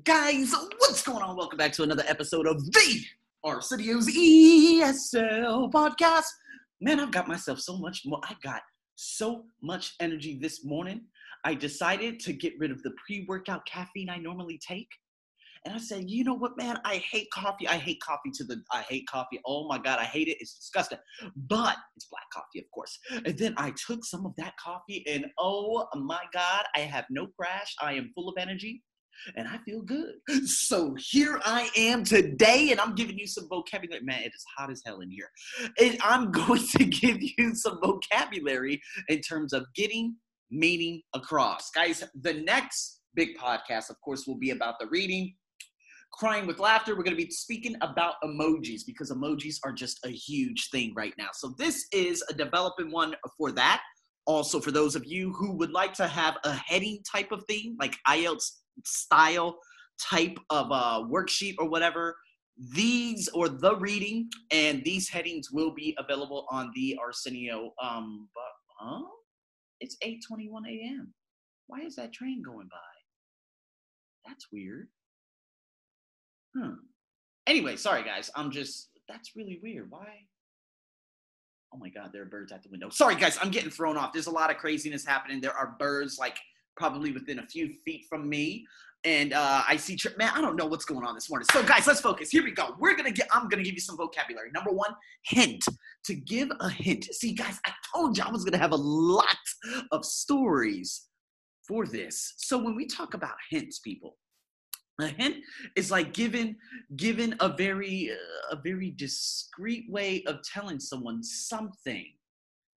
Guys, what's going on? Welcome back to another episode of the Arsenio's ESL podcast. Man, I've got myself so much more. I got so much energy this morning. I decided to get rid of the pre workout caffeine I normally take. And I said, you know what, man? I hate coffee. I hate coffee to the, I hate coffee. Oh my God, I hate it. It's disgusting. But it's black coffee, of course. And then I took some of that coffee and oh my God, I have no crash. I am full of energy and I feel good. So here I am today, and I'm giving you some vocabulary. Man, it is hot as hell in here. And I'm going to give you some vocabulary in terms of getting meaning across. Guys, the next big podcast, of course, will be about the reading. Crying with laughter, we're going to be speaking about emojis because emojis are just a huge thing right now. So, this is a developing one for that. Also, for those of you who would like to have a heading type of thing, like IELTS style type of uh, worksheet or whatever, these or the reading and these headings will be available on the Arsenio. Um, but huh? It's 8:21 a.m. Why is that train going by? That's weird. Hmm. Anyway, sorry guys. I'm just that's really weird. Why? Oh my god, there are birds at the window. Sorry guys, I'm getting thrown off. There's a lot of craziness happening. There are birds like probably within a few feet from me. And uh, I see, trip. man, I don't know what's going on this morning. So, guys, let's focus. Here we go. We're gonna get. I'm gonna give you some vocabulary. Number one, hint. To give a hint. See, guys, I told you I was gonna have a lot of stories for this. So when we talk about hints, people, a hint is like given given a very uh, a very discreet way of telling someone something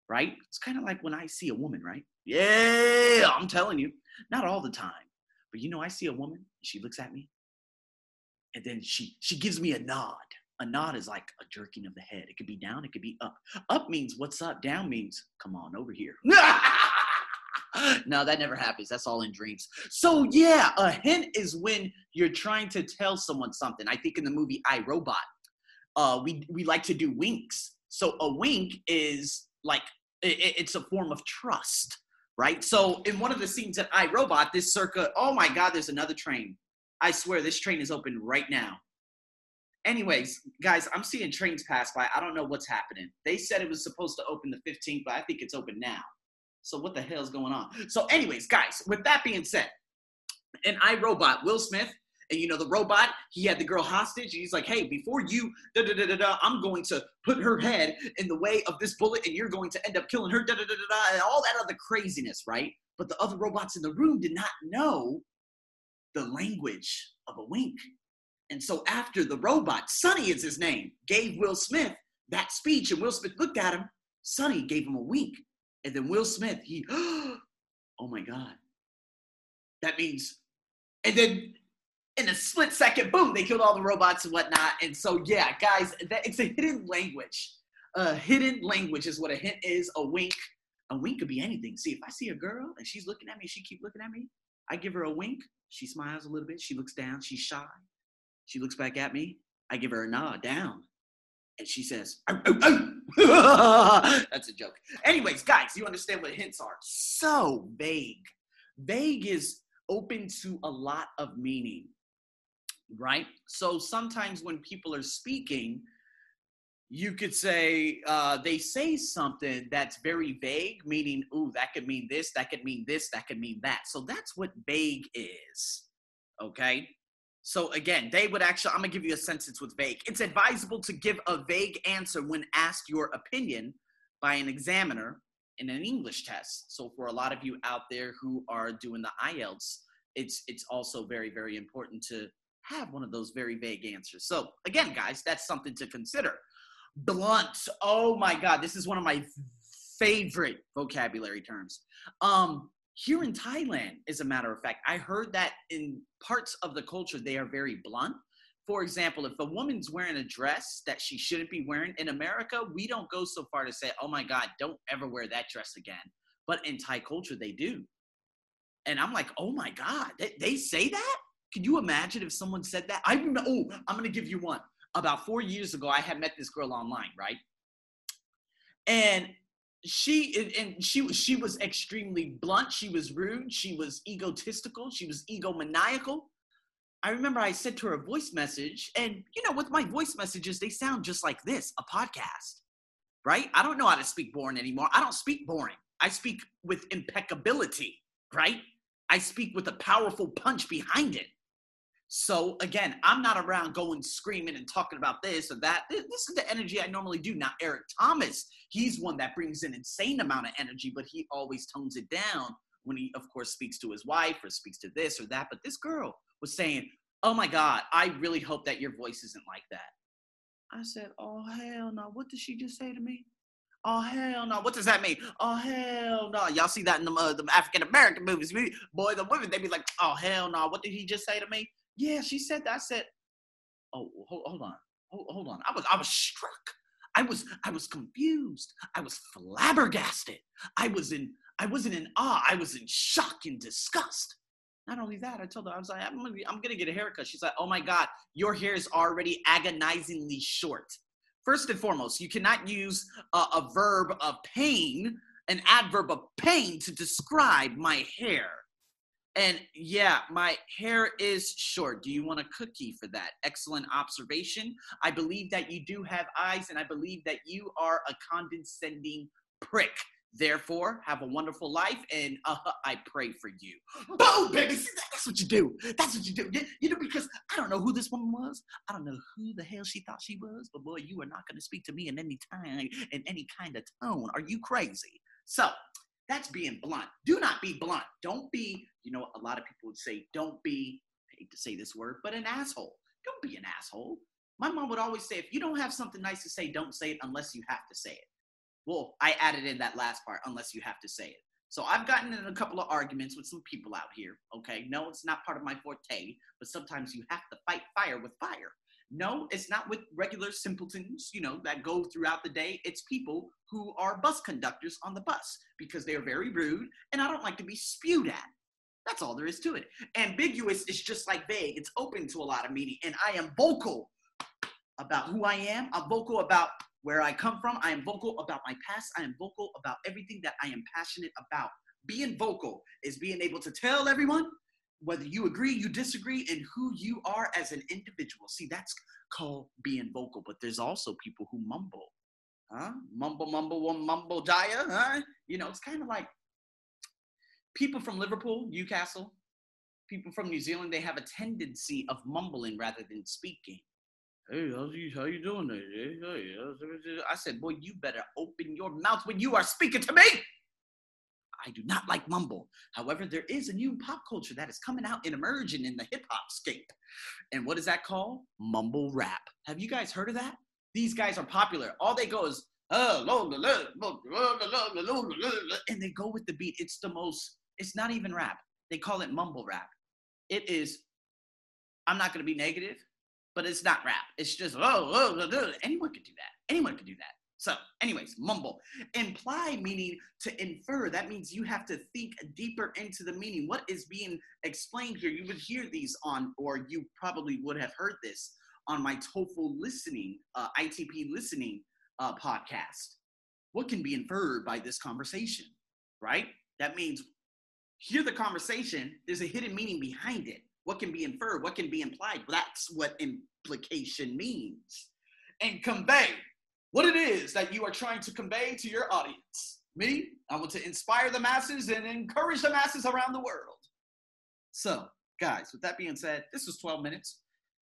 right it's kind of like when i see a woman right yeah i'm telling you not all the time but you know i see a woman she looks at me and then she she gives me a nod a nod is like a jerking of the head it could be down it could be up up means what's up down means come on over here no, that never happens. That's all in dreams. So yeah, a hint is when you're trying to tell someone something. I think in the movie I Robot, uh, we we like to do winks. So a wink is like it, it's a form of trust, right? So in one of the scenes at I Robot, this circa, oh my God, there's another train. I swear this train is open right now. Anyways, guys, I'm seeing trains pass by. I don't know what's happening. They said it was supposed to open the 15th, but I think it's open now. So what the hell is going on? So, anyways, guys, with that being said, in I Robot, Will Smith, and you know the robot, he had the girl hostage. And he's like, "Hey, before you, da da da da da, I'm going to put her head in the way of this bullet, and you're going to end up killing her." Da da da da da, and all that other craziness, right? But the other robots in the room did not know the language of a wink. And so after the robot, Sonny is his name, gave Will Smith that speech, and Will Smith looked at him. Sonny gave him a wink. And then Will Smith, he, oh my God. That means, and then in a split second, boom, they killed all the robots and whatnot. And so, yeah, guys, that, it's a hidden language. A hidden language is what a hint is, a wink. A wink could be anything. See, if I see a girl and she's looking at me, she keep looking at me, I give her a wink. She smiles a little bit. She looks down. She's shy. She looks back at me. I give her a nod down. And she says, oh, oh, oh. That's a joke. Anyways, guys, you understand what hints are. So vague. Vague is open to a lot of meaning, right? So sometimes when people are speaking, you could say uh, they say something that's very vague, meaning, ooh, that could mean this, that could mean this, that could mean that. So that's what vague is, okay? So again, they would actually, I'm gonna give you a sentence with vague. It's advisable to give a vague answer when asked your opinion by an examiner in an English test. So for a lot of you out there who are doing the IELTS, it's it's also very, very important to have one of those very vague answers. So again, guys, that's something to consider. Blunt. Oh my God, this is one of my favorite vocabulary terms. Um, here in Thailand, as a matter of fact, I heard that in parts of the culture, they are very blunt. For example, if a woman's wearing a dress that she shouldn't be wearing in America, we don't go so far to say, oh my God, don't ever wear that dress again. But in Thai culture, they do. And I'm like, oh my God, they, they say that? Can you imagine if someone said that? I oh, I'm gonna give you one. About four years ago, I had met this girl online, right? And she and she she was extremely blunt she was rude she was egotistical she was egomaniacal I remember I sent her a voice message, and you know, with my voice messages, they sound just like this a podcast, right? I don't know how to speak boring anymore. I don't speak boring. I speak with impeccability, right? I speak with a powerful punch behind it. So again, I'm not around going screaming and talking about this or that. This is the energy I normally do. Now Eric Thomas, he's one that brings an insane amount of energy, but he always tones it down when he, of course, speaks to his wife or speaks to this or that. But this girl was saying, "Oh my God, I really hope that your voice isn't like that." I said, "Oh hell no! What did she just say to me?" Oh hell no! What does that mean? Oh hell no! Y'all see that in the, uh, African American movies? Boy, the women they be like, "Oh hell no! What did he just say to me?" Yeah, she said that. I said, "Oh, hold, hold on, hold, hold on." I was I was struck. I was I was confused. I was flabbergasted. I was in I wasn't in awe. I was in shock and disgust. Not only that, I told her I was like, I'm gonna, I'm gonna get a haircut. She's like, Oh my God, your hair is already agonizingly short. First and foremost, you cannot use a, a verb of pain, an adverb of pain, to describe my hair. And yeah, my hair is short. Do you want a cookie for that? Excellent observation. I believe that you do have eyes, and I believe that you are a condescending prick. Therefore, have a wonderful life, and uh, I pray for you. Boom, baby. See, that's what you do. That's what you do. You know, because I don't know who this woman was. I don't know who the hell she thought she was, but boy, you are not going to speak to me in any time, in any kind of tone. Are you crazy? So, that's being blunt. Do not be blunt. Don't be, you know, a lot of people would say, don't be, I hate to say this word, but an asshole. Don't be an asshole. My mom would always say, if you don't have something nice to say, don't say it unless you have to say it. Well, I added in that last part, unless you have to say it. So I've gotten in a couple of arguments with some people out here. Okay, no, it's not part of my forte, but sometimes you have to fight fire with fire. No, it's not with regular simpletons, you know, that go throughout the day. It's people who are bus conductors on the bus because they are very rude and I don't like to be spewed at. That's all there is to it. Ambiguous is just like vague, it's open to a lot of meaning. And I am vocal about who I am. I'm vocal about where I come from. I am vocal about my past. I am vocal about everything that I am passionate about. Being vocal is being able to tell everyone whether you agree, you disagree, and who you are as an individual. See, that's called being vocal. But there's also people who mumble, huh? Mumble, mumble, one mumble, jaya, huh? You know, it's kind of like people from Liverpool, Newcastle, people from New Zealand. They have a tendency of mumbling rather than speaking. Hey, how's you, how you doing there? Hey, oh, I said, boy, you better open your mouth when you are speaking to me. I do not like mumble. However, there is a new pop culture that is coming out and emerging in the hip hop scape. And what is that called? Mumble rap. Have you guys heard of that? These guys are popular. All they go is, and they go with the beat. It's the most, it's not even rap. They call it mumble rap. It is, I'm not going to be negative, but it's not rap. It's just, oh, oh, oh, anyone could do that. Anyone could do that. So, anyways, mumble. Imply meaning to infer. That means you have to think deeper into the meaning. What is being explained here? You would hear these on, or you probably would have heard this on my TOEFL listening, uh, ITP listening uh, podcast. What can be inferred by this conversation, right? That means hear the conversation, there's a hidden meaning behind it. What can be inferred? What can be implied? That's what implication means. And convey what it is that you are trying to convey to your audience. Me, I want to inspire the masses and encourage the masses around the world. So, guys, with that being said, this was 12 minutes.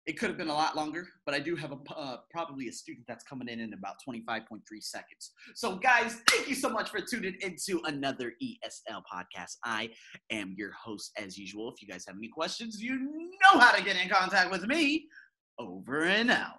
It could have been a lot longer, but I do have a uh, probably a student that's coming in in about 25.3 seconds. So, guys, thank you so much for tuning into another ESL podcast. I am your host as usual. If you guys have any questions, you know how to get in contact with me. Over and out.